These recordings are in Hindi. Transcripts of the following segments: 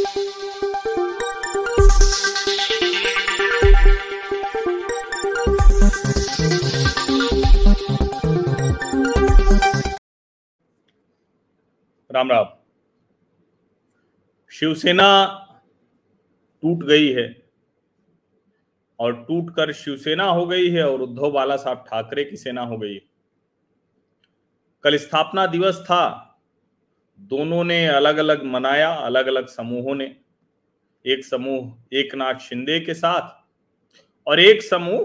राम राम। शिवसेना टूट गई है और टूटकर शिवसेना हो गई है और उद्धव बाला साहब ठाकरे की सेना हो गई। है कल स्थापना दिवस था। दोनों ने अलग अलग मनाया अलग अलग समूहों ने। एक समूह एक नाथ शिंदे के साथ और एक समूह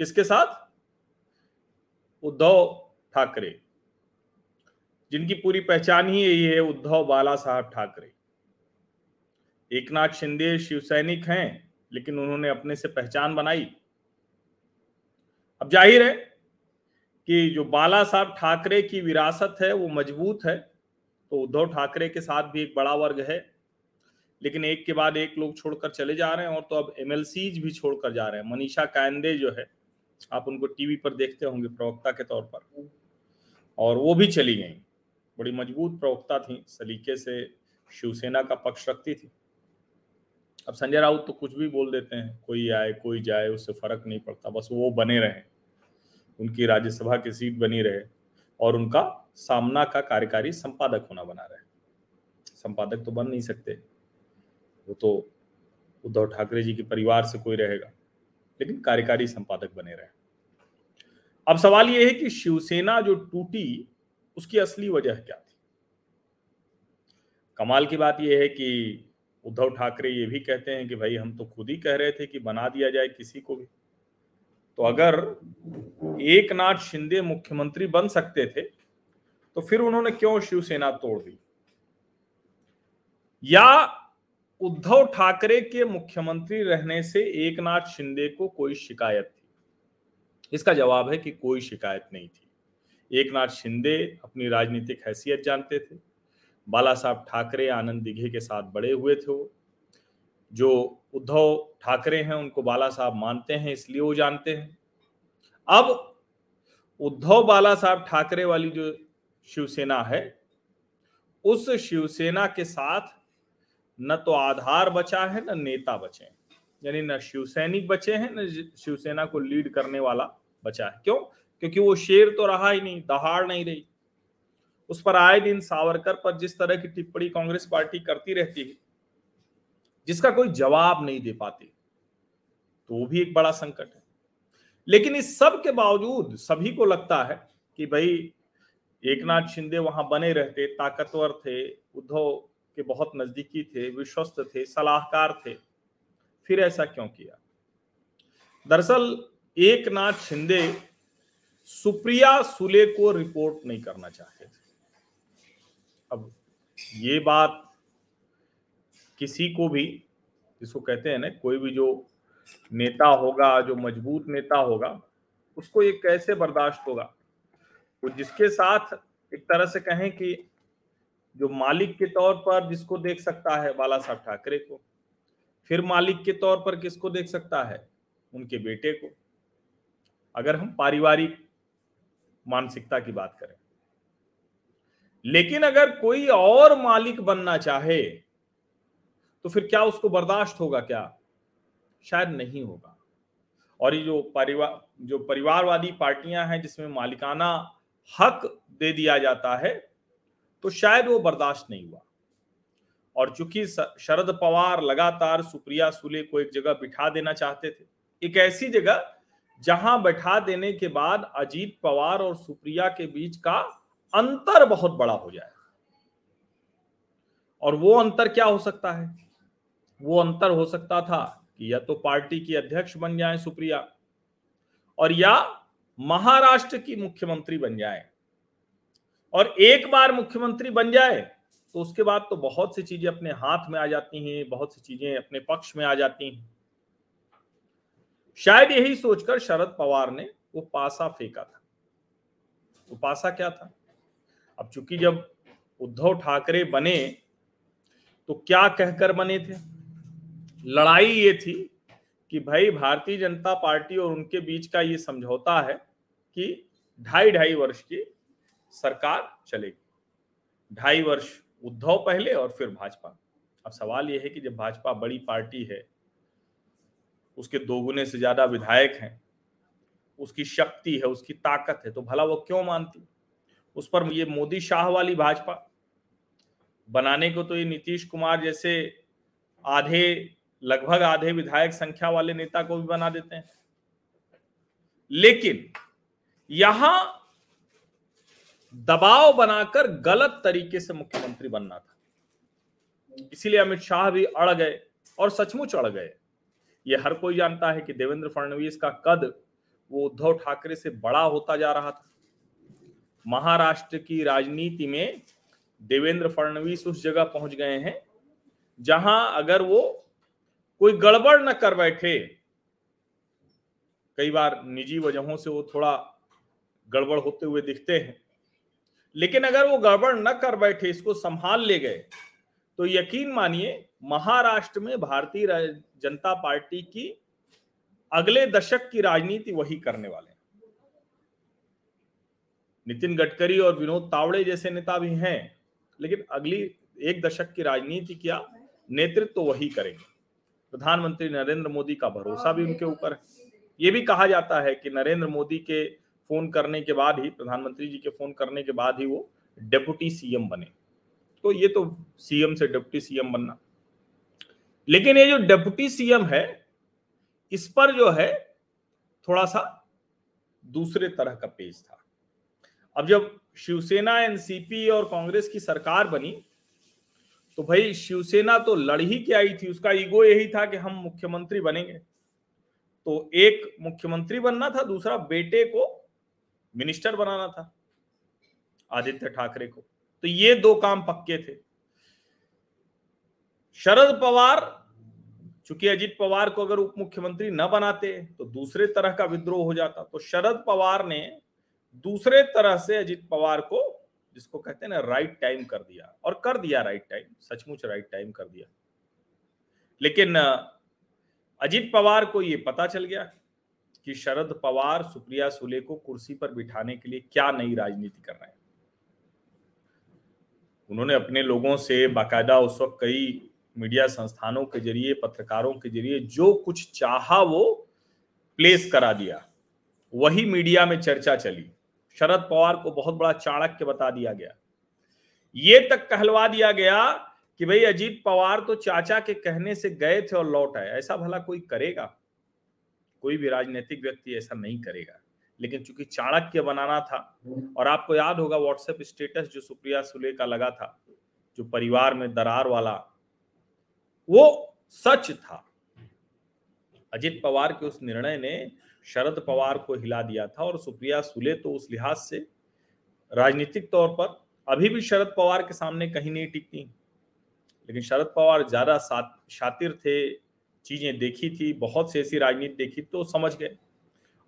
किसके साथ? उद्धव ठाकरे। जिनकी पूरी पहचान ही यही है, उद्धव बाला साहब ठाकरे। एक नाथ शिंदे शिवसैनिक हैं, लेकिन उन्होंने अपने से पहचान बनाई। अब ज़ाहिर है कि जो बाला साहब ठाकरे की विरासत है, वो मज़बूत है। तो उद्धव ठाकरे के साथ भी एक बड़ा वर्ग है, लेकिन एक के बाद एक लोग छोड़कर चले जा रहे हैं और तो अब एमएलसीज भी छोड़कर जा रहे हैं। मनीषा कायंदे जो है, आप उनको टीवी पर देखते होंगे प्रवक्ता के तौर पर। और वो भी चली गई। बड़ी मज़बूत प्रवक्ता थी, सलीके से शिवसेना का पक्ष रखती थी। अब संजय राउत तो कुछ भी बोल देते हैं, कोई आए, कोई जाए, उससे फ़र्क नहीं पड़ता, बस वो बने रहे। उनकी राज्यसभा की सीट बनी रहे और उनका सामना का कार्यकारी संपादक होना बना रहे संपादक तो बन नहीं सकते। वो तो उद्धव ठाकरे जी के परिवार से कोई रहेगा, लेकिन कार्यकारी संपादक बने रहे। अब सवाल यह है कि शिवसेना जो टूटी, उसकी असली वजह क्या थी? कमाल की बात यह है कि उद्धव ठाकरे ये भी कहते हैं कि भाई हम तो खुद ही कह रहे थे कि बना दिया जाए किसी को भी। तो अगर एक नाथ शिंदे मुख्यमंत्री बन सकते थे तो फिर उन्होंने क्यों शिवसेना तोड़ दी? या उद्धव ठाकरे के मुख्यमंत्री रहने से एक नाथ शिंदे को कोई शिकायत थी? इसका जवाब है कि कोई शिकायत नहीं थी। एक नाथ शिंदे अपनी राजनीतिक हैसियत जानते थे। बाला साहब ठाकरे, आनंद दिघे के साथ बड़े हुए थे वो। जो उद्धव ठाकरे हैं, उनको बाला साहब मानते हैं, इसलिए वो जानते हैं। अब उद्धव बाला साहब ठाकरे वाली जो शिवसेना है, उस शिवसेना के साथ न तो आधार बचा है, न नेता बचे यानी न शिवसैनिक बचे हैं, न शिवसेना को लीड करने वाला बचा है। क्यों? क्योंकि वो शेर तो रहा ही नहीं, दहाड़ नहीं रही। उस पर आए दिन सावरकर पर जिस तरह की टिप्पणी कांग्रेस पार्टी करती रहती है, जिसका कोई जवाब नहीं दे पाती तो वो भी एक बड़ा संकट है। लेकिन इस सब के बावजूद सभी को लगता है कि भाई एक नाथ शिंदे वहाँ बने रहते, ताकतवर थे उद्धव के बहुत नजदीकी थे, विश्वस्त थे, सलाहकार थे। फिर ऐसा क्यों किया? दरअसल एक नाथ शिंदे सुप्रिया सुले को रिपोर्ट नहीं करना चाहते थे। अब ये बात किसी को भी, जिसको कहते हैं ना, कोई भी जो नेता होगा, जो मज़बूत नेता होगा, उसको ये कैसे बर्दाश्त होगा? वो जिसके साथ एक तरह से कहें कि जो मालिक के तौर पर जिसको देख सकता है बाला साहब ठाकरे को, फिर मालिक के तौर पर किसको देख सकता है? उनके बेटे को। अगर हम पारिवारिक मानसिकता की बात करें, लेकिन अगर कोई और मालिक बनना चाहे तो फिर क्या उसको बर्दाश्त होगा क्या? शायद नहीं होगा। और ये जो परिवार जो परिवारवादी पार्टियाँ हैं जिसमें मालिकाना हक दे दिया जाता है तो शायद वो बर्दाश्त नहीं हुआ। और चूँकि शरद पवार लगातार सुप्रिया सुले को एक जगह बिठा देना चाहते थे, एक ऐसी जगह जहाँ बैठा देने के बाद अजीत पवार और सुप्रिया के बीच का अंतर बहुत बड़ा हो जाए। और वो अंतर क्या हो सकता है? वो अंतर हो सकता था कि या तो पार्टी की अध्यक्ष बन जाए सुप्रिया, और या महाराष्ट्र की मुख्यमंत्री बन जाए। और एक बार मुख्यमंत्री बन जाए तो उसके बाद तो बहुत सी चीज़ें अपने हाथ में आ जाती हैं, बहुत सी चीज़ें अपने पक्ष में आ जाती हैं। शायद यही सोचकर शरद पवार ने वो पासा फेंका था। वो पासा क्या था? अब चूँकि जब उद्धव ठाकरे बने तो क्या कहकर बने थे? लड़ाई ये थी कि भाई भारतीय जनता पार्टी और उनके बीच का ये समझौता है कि ढाई ढाई वर्ष की सरकार चलेगी। ढाई वर्ष उद्धव पहले और फिर भाजपा। अब सवाल यह है कि जब भाजपा बड़ी पार्टी है, उसके दोगुने से ज़्यादा विधायक हैं, उसकी शक्ति है, उसकी ताकत है तो भला वो क्यों मानती? उस पर ये मोदी शाह वाली भाजपा। बनाने को तो ये नीतीश कुमार जैसे आधे लगभग आधे विधायक संख्या वाले नेता को भी बना देते हैं। लेकिन यहाँ दबाव बनाकर गलत तरीके से मुख्यमंत्री बनना था। इसीलिए अमित शाह भी अड़ गए और सचमुच अड़ गए। ये हर कोई जानता है कि देवेंद्र फडणवीस का कद वो उद्धव ठाकरे से बड़ा होता जा रहा था। महाराष्ट्र की राजनीति में देवेंद्र फडणवीस उस जगह पहुँच गए हैं जहाँ अगर वो कोई गड़बड़ न कर बैठे। कई बार निजी वजहों से वो थोड़ा गड़बड़ होते हुए दिखते हैं। लेकिन अगर वो गड़बड़ न कर बैठे, इसको संभाल ले गए तो यकीन मानिए, महाराष्ट्र में भारतीय जनता पार्टी की अगले दशक की राजनीति वही करने वाले नितिन गडकरी और विनोद तावड़े जैसे नेता भी हैं, लेकिन अगली एक दशक की राजनीति क्या, नेतृत्व तो वही करेंगे। प्रधानमंत्री नरेंद्र मोदी का भरोसा भी उनके ऊपर है। ये भी कहा जाता है कि नरेंद्र मोदी के फ़ोन करने के बाद ही प्रधानमंत्री जी के फ़ोन करने के बाद ही वो डेप्यूटी सीएम बने। तो ये तो सीएम से डेप्यूटी सीएम बनना। लेकिन ये जो डेप्यूटी सीएम है इस पर जो है थोड़ा सा दूसरे तरह का पेज था। अब जब शिवसेना एनसीपी और कांग्रेस की सरकार बनी तो भाई शिवसेना तो लड़ ही के आई थी, उसका ईगो यही था कि हम मुख्यमंत्री बनेंगे। तो एक मुख्यमंत्री बनना था, दूसरा बेटे को मिनिस्टर बनाना था, आदित्य ठाकरे को। तो ये दो काम पक्के थे। शरद पवार, चूँकि अजीत पवार को अगर उप मुख्यमंत्री न बनाते तो दूसरे तरह का विद्रोह हो जाता। तो शरद पवार ने दूसरे तरह से अजीत पवार को जिसको कहते हैं ना राइट टाइम कर दिया। और कर दिया राइट टाइम सचमुच राइट टाइम कर दिया। लेकिन अजीत पवार को यह पता चल गया कि शरद पवार सुप्रिया सुले को कुर्सी पर बिठाने के लिए क्या नई राजनीति कर रहे हैं। उन्होंने अपने लोगों से बाकायदा उस वक्त कई मीडिया संस्थानों के ज़रिए, पत्रकारों के ज़रिए जो कुछ चाहा वो प्लेस करा दिया। वही मीडिया में चर्चा चली। शरद पवार को बहुत बड़ा चाणक्य बता दिया गया। ये तक कहलवा दिया गया कि भाई अजीत पवार तो चाचा के कहने से गए थे और लौट आए। ऐसा भला कोई करेगा? कोई भी राजनीतिक व्यक्ति ऐसा नहीं करेगा। लेकिन चूँकि चाणक्य बनाना था, और आपको याद होगा व्हाट्सएप स्टेटस जो सुप्रिया सुले का लगा था, जो परिवार में दरार वाला, वो सच था। अजित पवार के उस निर्णय ने शरद पवार को हिला दिया था और सुप्रिया सुले तो उस लिहाज से राजनीतिक तौर पर अभी भी शरद पवार के सामने कहीं नहीं टिकती। लेकिन शरद पवार ज़्यादा शातिर थे, चीज़ें देखी थी, बहुत सी ऐसी राजनीति देखी तो समझ गए।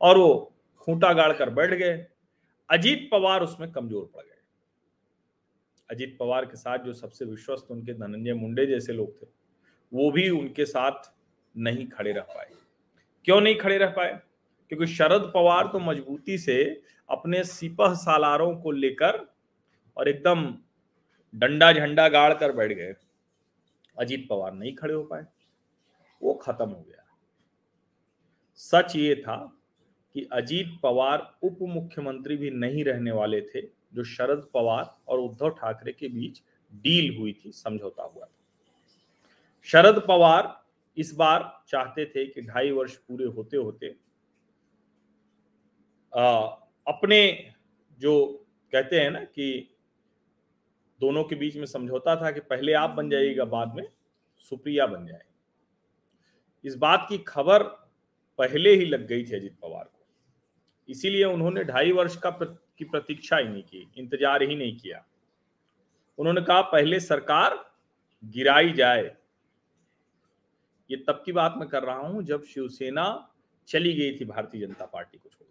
और वो खूंटा गाड़ कर बैठ गए। अजीत पवार उसमें कमज़ोर पड़ गए। अजीत पवार के साथ जो सबसे विश्वस्त उनके धनंजय मुंडे जैसे लोग थे, वो भी उनके साथ नहीं खड़े रह पाए। क्यों नहीं खड़े रह पाए? क्योंकि शरद पवार तो मजबूती से अपने सिपह सालारों को लेकर और एकदम डंडा झंडा गाड़ कर बैठ गए। अजीत पवार नहीं खड़े हो पाए। वो खत्म हो गया। सच ये था कि अजीत पवार उप मुख्यमंत्री भी नहीं रहने वाले थे, जो शरद पवार और उद्धव ठाकरे के बीच डील हुई थी, समझौता हुआ था। शरद पवार इस बार चाहते थे कि ढाई वर्ष पूरे होते होते अपने जो कहते हैं ना कि दोनों के बीच में समझौता था कि पहले आप बन जाइएगा, बाद में सुप्रिया बन जाए इस बात की खबर पहले ही लग गई थी अजित पवार को। इसीलिए उन्होंने ढाई वर्ष का की प्रतीक्षा ही नहीं की, इंतज़ार ही नहीं किया। उन्होंने कहा, पहले सरकार गिराई जाए। ये तब की बात मैं कर रहा हूँ जब शिवसेना चली गई थी भारतीय जनता पार्टी को छोड़कर।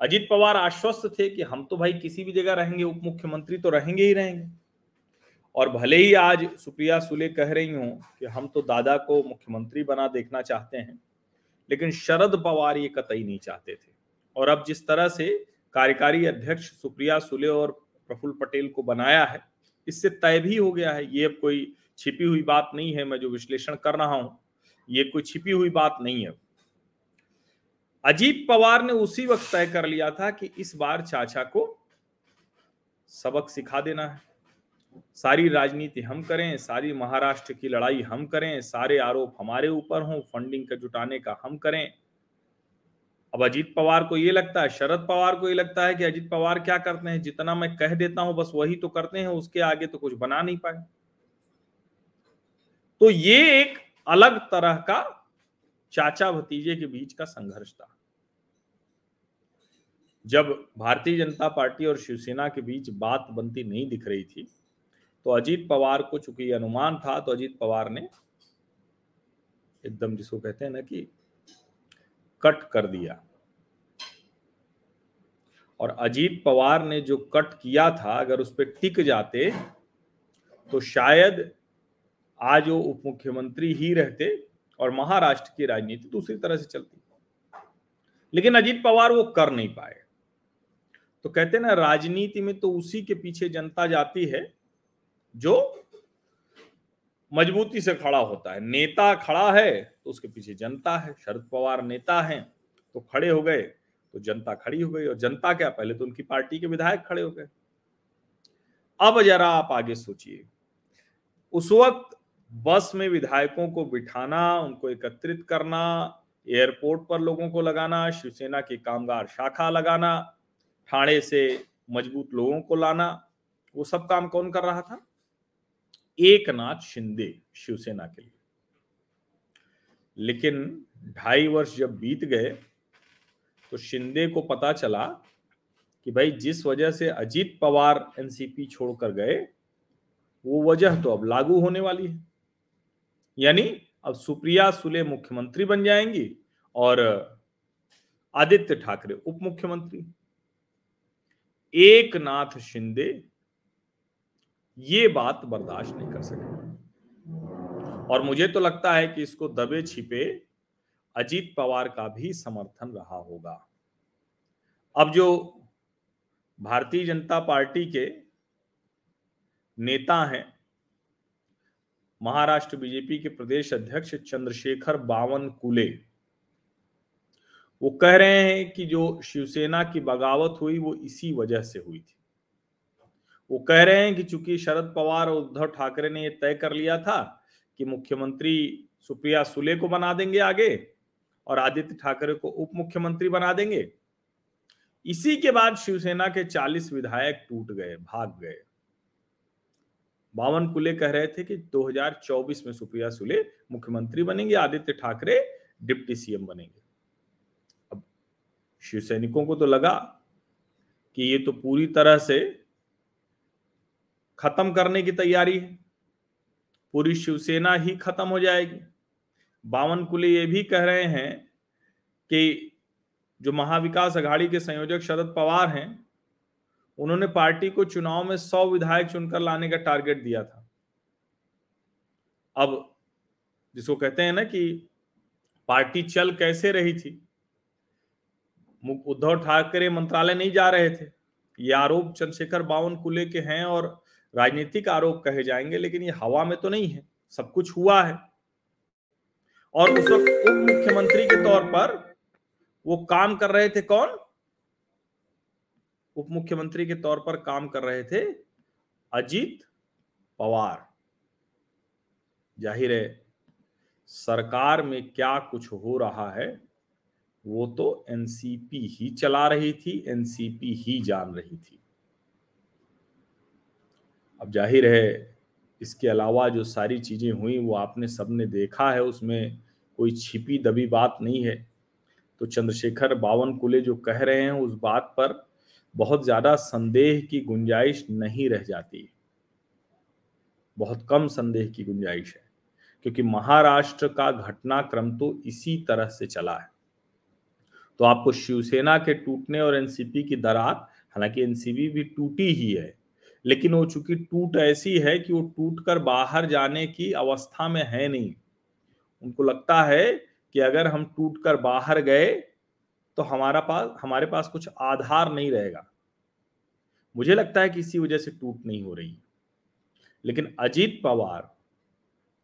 अजित पवार आश्वस्त थे कि हम तो भाई किसी भी जगह रहेंगे उप मुख्यमंत्री तो रहेंगे ही रहेंगे। और भले ही आज सुप्रिया सुले कह रही हूँ कि हम तो दादा को मुख्यमंत्री बना देखना चाहते हैं, लेकिन शरद पवार ये कतई नहीं चाहते थे। और अब जिस तरह से कार्यकारी अध्यक्ष सुप्रिया सुले और प्रफुल्ल पटेल को बनाया है, इससे तय भी हो गया है, ये अब कोई छिपी हुई बात नहीं है, मैं जो विश्लेषण कर रहा हूँ, ये कोई छिपी हुई बात नहीं है अजीत पवार ने उसी वक्त तय कर लिया था कि इस बार चाचा को सबक सिखा देना है। सारी राजनीति हम करें, सारी महाराष्ट्र की लड़ाई हम करें, सारे आरोप हमारे ऊपर हों फंडिंग का जुटाने का हम करें। अब अजीत पवार को ये लगता है, शरद पवार को ये लगता है कि अजीत पवार क्या करते हैं, जितना मैं कह देता हूँ, बस वही तो करते हैं, उसके आगे तो कुछ बना नहीं पाए। तो ये एक अलग तरह का चाचा भतीजे के बीच का संघर्ष था। जब भारतीय जनता पार्टी और शिवसेना के बीच बात बनती नहीं दिख रही थी तो अजीत पवार को चूँकि अनुमान था तो अजीत पवार ने एकदम जिसको कहते हैं ना कि कट कर दिया। और अजीत पवार ने जो कट किया था, अगर उस पर टिक जाते तो शायद आज वो उप मुख्यमंत्री ही रहते और महाराष्ट्र की राजनीति दूसरी तरह से चलती। लेकिन अजीत पवार वो कर नहीं पाए। तो कहते ना, राजनीति में तो उसी के पीछे जनता जाती है जो मजबूती से खड़ा होता है। नेता खड़ा है तो उसके पीछे जनता है, शरद पवार नेता हैं तो खड़े हो गए तो जनता खड़ी हो गई और जनता क्या, पहले तो उनकी पार्टी के विधायक खड़े हो गए। अब जरा आप आगे सोचिए। उस वक्त बस में विधायकों को बिठाना, उनको एकत्रित करना, एयरपोर्ट पर लोगों को लगाना, शिवसेना की कामगार शाखा लगाना, ठाणे से मज़बूत लोगों को लाना, वो सब काम कौन कर रहा था? एक नाथ शिंदे शिवसेना के लिए। लेकिन ढाई वर्ष जब बीत गए तो शिंदे को पता चला कि भाई, जिस वजह से अजीत पवार एनसीपी छोड़कर गए, वो वजह तो अब लागू होने वाली है। यानी अब सुप्रिया सुले मुख्यमंत्री बन जाएँगी और आदित्य ठाकरे उप मुख्यमंत्री एक नाथ शिंदे ये बात बर्दाश्त नहीं कर सके। और मुझे तो लगता है कि इसको दबे छिपे अजीत पवार का भी समर्थन रहा होगा। अब जो भारतीय जनता पार्टी के नेता हैं महाराष्ट्र बीजेपी के प्रदेश अध्यक्ष चंद्रशेखर बावन कुले वो कह रहे हैं कि जो शिवसेना की बगावत हुई, वो इसी वजह से हुई थी। वो कह रहे हैं कि चूँकि शरद पवार और उद्धव ठाकरे ने यह तय कर लिया था कि मुख्यमंत्री सुप्रिया सुले को बना देंगे आगे और आदित्य ठाकरे को उप मुख्यमंत्री बना देंगे, इसी के बाद शिवसेना के 40 विधायक टूट गए, भाग गए। बावन कुले कह रहे थे कि 2024 में सुप्रिया सुले मुख्यमंत्री बनेंगे, आदित्य ठाकरे डिप्टी सीएम बनेंगे। अब शिव सैनिकों को तो लगा कि ये तो पूरी तरह से खत्म करने की तैयारी है। पूरी शिवसेना ही खत्म हो जाएगी। बावन कुले ये भी कह रहे हैं कि जो महाविकास अघाड़ी के संयोजक शरद पवार हैं उन्होंने पार्टी को चुनाव में सौ विधायक चुनकर लाने का टारगेट दिया था। अब जिसको कहते हैं ना कि पार्टी चल कैसे रही थी? उद्धव ठाकरे मंत्रालय नहीं जा रहे थे। ये आरोप चंद्रशेखर बावन कुले के हैं और राजनीतिक आरोप कहे जाएँगे, लेकिन ये हवा में तो नहीं है। सब कुछ हुआ है। और उस वक्त उप मुख्यमंत्री के तौर पर वो काम कर रहे थे कौन? उप मुख्यमंत्री के तौर पर काम कर रहे थे अजीत पवार। ज़ाहिर है, सरकार में क्या कुछ हो रहा है, वो तो एनसीपी ही चला रही थी, एनसीपी ही जान रही थी। अब ज़ाहिर है, इसके अलावा जो सारी चीज़ें हुई, वो आपने सबने देखा है, उसमें कोई छिपी दबी बात नहीं है। तो चंद्रशेखर बावन कुले जो कह रहे हैं, उस बात पर बहुत ज़्यादा संदेह की गुंजाइश नहीं रह जाती। बहुत कम संदेह की गुंजाइश है, क्योंकि महाराष्ट्र का घटनाक्रम तो इसी तरह से चला है। तो आपको शिवसेना के टूटने और एनसीपी की दरार, हालाँकि एनसीपी भी टूटी ही है, लेकिन वो चूँकि टूट ऐसी है कि वो टूट कर बाहर जाने की अवस्था में है नहीं। उनको लगता है कि अगर हम टूट कर बाहर गए तो हमारा पास, हमारे पास कुछ आधार नहीं रहेगा। मुझे लगता है कि इसी वजह से टूट नहीं हो रही। लेकिन अजीत पवार,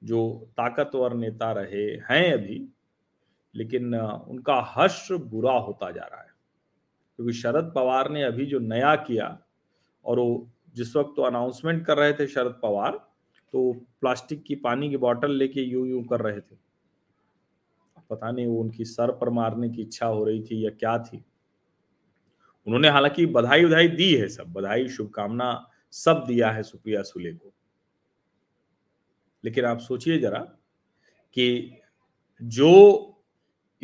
जो ताकतवर नेता रहे हैं अभी, लेकिन उनका हर्ष बुरा होता जा रहा है। क्योंकि शरद पवार ने अभी जो नया किया और वो जिस वक्त तो अनाउंसमेंट कर रहे थे शरद पवार तो प्लास्टिक की पानी की बॉटल लेके यू यू कर रहे थे। पता नहीं वो उनकी सर पर मारने की इच्छा हो रही थी या क्या थी। उन्होंने हालाँकि बधाई उधाई दी है सब, बधाई, शुभकामना सब दिया है सुप्रिया सुले को। लेकिन आप सोचिए जरा कि जो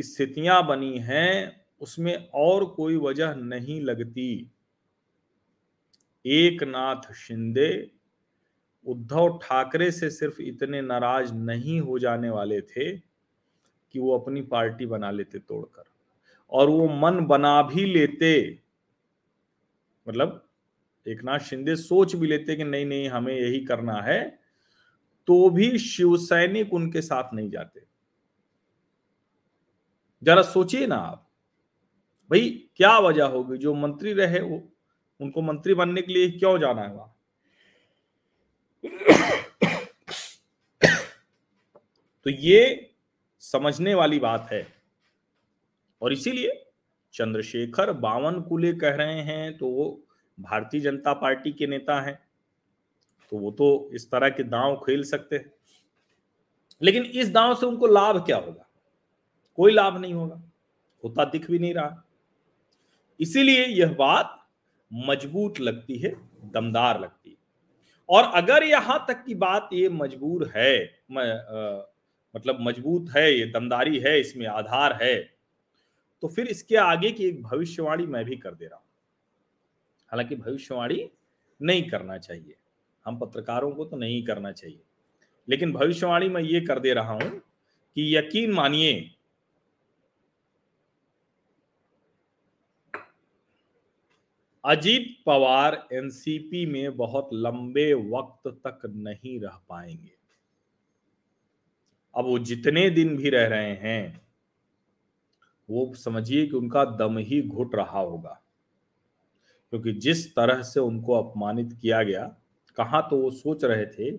स्थितियाँ बनी हैं, उसमें और कोई वजह नहीं लगती। एक नाथ शिंदे उद्धव ठाकरे से सिर्फ़ इतने नाराज़ नहीं हो जाने वाले थे कि वो अपनी पार्टी बना लेते तोड़कर। और वो मन बना भी लेते। मतलब एक नाथ शिंदे सोच भी लेते कि नहीं नहीं, हमें यही करना है तो भी शिवसैनिक उनके साथ नहीं जाते। जरा सोचिए ना आप, भाई क्या वजह होगी? जो मंत्री रहे वो, उनको मंत्री बनने के लिए क्यों जाना है वहाँ? तो ये समझने वाली बात है। और इसीलिए चंद्रशेखर बावन कुले कह रहे हैं तो वो भारतीय जनता पार्टी के नेता हैं। तो वो तो इस तरह के दांव खेल सकते हैं। लेकिन इस दांव से उनको लाभ क्या होगा? कोई लाभ नहीं होगा। होता दिख भी नहीं रहा। इसीलिए यह बात मज़बूत लगती है दमदार लगती है। और अगर यहाँ तक की बात ये मजबूर है म, आ, मतलब मज़बूत है, ये दमदारी है, इसमें आधार है। तो फिर इसके आगे की एक भविष्यवाणी मैं भी कर दे रहा हूँ। हालाँकि भविष्यवाणी नहीं करना चाहिए। हम पत्रकारों को तो नहीं करना चाहिए। लेकिन भविष्यवाणी मैं ये कर दे रहा हूँ कि यकीन मानिए, अजीत पवार एनसीपी में बहुत लंबे वक्त तक नहीं रह पाएँगे। अब वो जितने दिन भी रह रहे हैं, वो समझिए कि उनका दम ही घुट रहा होगा। क्योंकि जिस तरह से उनको अपमानित किया गया, कहा तो वो सोच रहे थे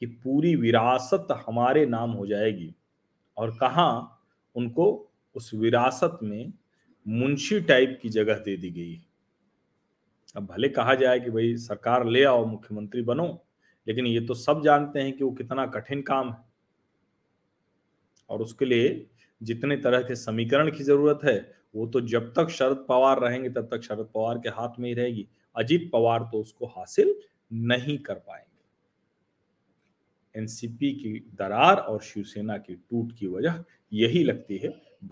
कि पूरी विरासत हमारे नाम हो जाएगी और कहा उनको उस विरासत में मुंशी टाइप की जगह दे दी गई। अब भले कहा जाए कि भाई सरकार ले आओ, मुख्यमंत्री बनो, लेकिन ये तो सब जानते हैं कि वो कितना कठिन काम है। और उसके लिए जितने तरह के समीकरण की ज़रूरत है, वो तो जब तक शरद पवार रहेंगे, तब तक शरद पवार के हाथ में ही रहेगी। अजीत पवार तो उसको हासिल नहीं कर पाएँगे। एनसीपी की दरार और शिवसेना की टूट की वजह यही लगती है,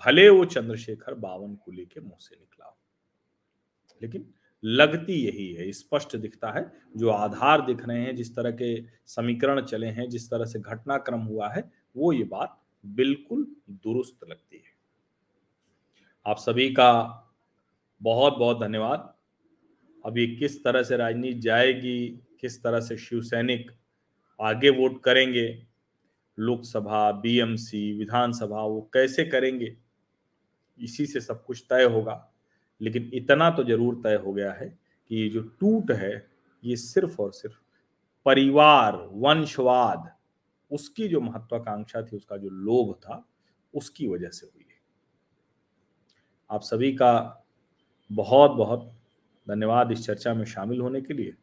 भले वो चंद्रशेखर बावन कुली के मुँह से निकला लेकिन लगती यही है, स्पष्ट दिखता है, जो आधार दिख रहे हैं, जिस तरह के समीकरण चले हैं, जिस तरह से घटनाक्रम हुआ है, वो ये बात बिल्कुल दुरुस्त लगती है। आप सभी का बहुत बहुत धन्यवाद। अभी किस तरह से राजनीति जाएगी, किस तरह से शिव सैनिक आगे वोट करेंगे, लोकसभा, बीएमसी, विधानसभा, वो कैसे करेंगे, इसी से सब कुछ तय होगा। लेकिन इतना तो ज़रूर तय हो गया है कि ये जो टूट है, ये सिर्फ़ और सिर्फ़ परिवार, वंशवाद उसकी जो महत्वाकांक्षा थी, उसका जो लोभ था, उसकी वजह से हुई है। आप सभी का बहुत बहुत धन्यवाद इस चर्चा में शामिल होने के लिए।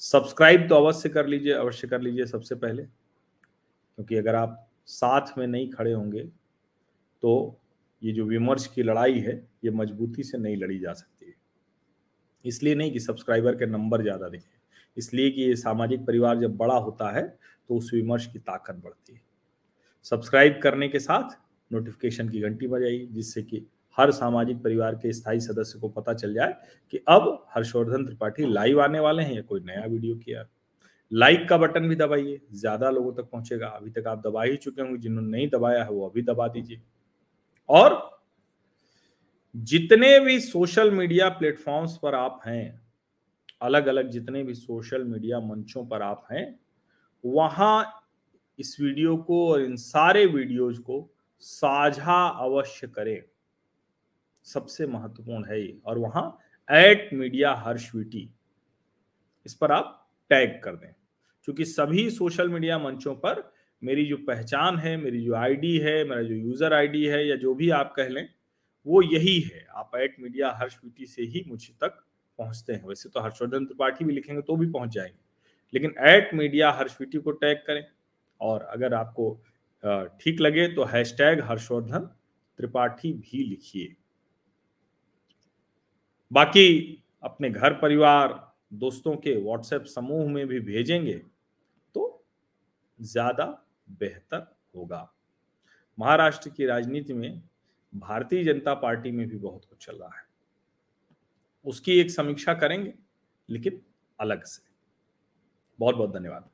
सब्सक्राइब तो अवश्य कर लीजिए, अवश्य कर लीजिए सबसे पहले, क्योंकि अगर आप साथ में नहीं खड़े होंगे तो ये जो विमर्श की लड़ाई है, ये मजबूती से नहीं लड़ी जा सकती है। इसलिए नहीं कि सब्सक्राइबर के नंबर ज़्यादा दिखे। इसलिए कि ये सामाजिक परिवार जब बड़ा होता है तो उस विमर्श की ताकत बढ़ती है। सब्सक्राइब करने के साथ नोटिफिकेशन की घंटी बजाइए, जिससे कि हर सामाजिक परिवार के स्थायी सदस्य को पता चल जाए कि अब हर्षवर्धन त्रिपाठी लाइव आने वाले हैं या कोई नया वीडियो किया। लाइक का बटन भी दबाइए, ज़्यादा लोगों तक पहुंचेगा। अभी तक आप दबा ही चुके होंगे, जिन्होंने नहीं दबाया है, वो अभी दबा दीजिए। और जितने भी सोशल मीडिया प्लेटफॉर्म्स पर आप हैं अलग अलग जितने भी सोशल मीडिया मंचों पर आप हैं, वहाँ इस वीडियो को और इन सारे वीडियोज़ को साझा अवश्य करें। सबसे महत्वपूर्ण है ये। और वहाँ एट मीडिया हर्षवीटी इस पर आप टैग कर दें। क्योंकि सभी सोशल मीडिया मंचों पर मेरी जो पहचान है, मेरी जो आईडी है, मेरा जो यूज़र आईडी है या जो भी आप कह लें, वो यही है। आप एट मीडिया हर्षवीटी से ही मुझ तक पहुँचते हैं। वैसे तो हर्षवर्धन त्रिपाठी भी लिखेंगे तो भी पहुँच जाएँगे। लेकिन एट मीडिया हर्षवीटी को टैग करें और अगर आपको ठीक लगे तो हैशटैग हर्षवर्धन त्रिपाठी भी लिखिए। बाकी अपने घर परिवार, दोस्तों के व्हाट्सएप समूह में भी भेजेंगे तो ज़्यादा बेहतर होगा। महाराष्ट्र की राजनीति में भारतीय जनता पार्टी में भी बहुत कुछ चल रहा है। उसकी एक समीक्षा करेंगे लेकिन अलग से बहुत बहुत धन्यवाद.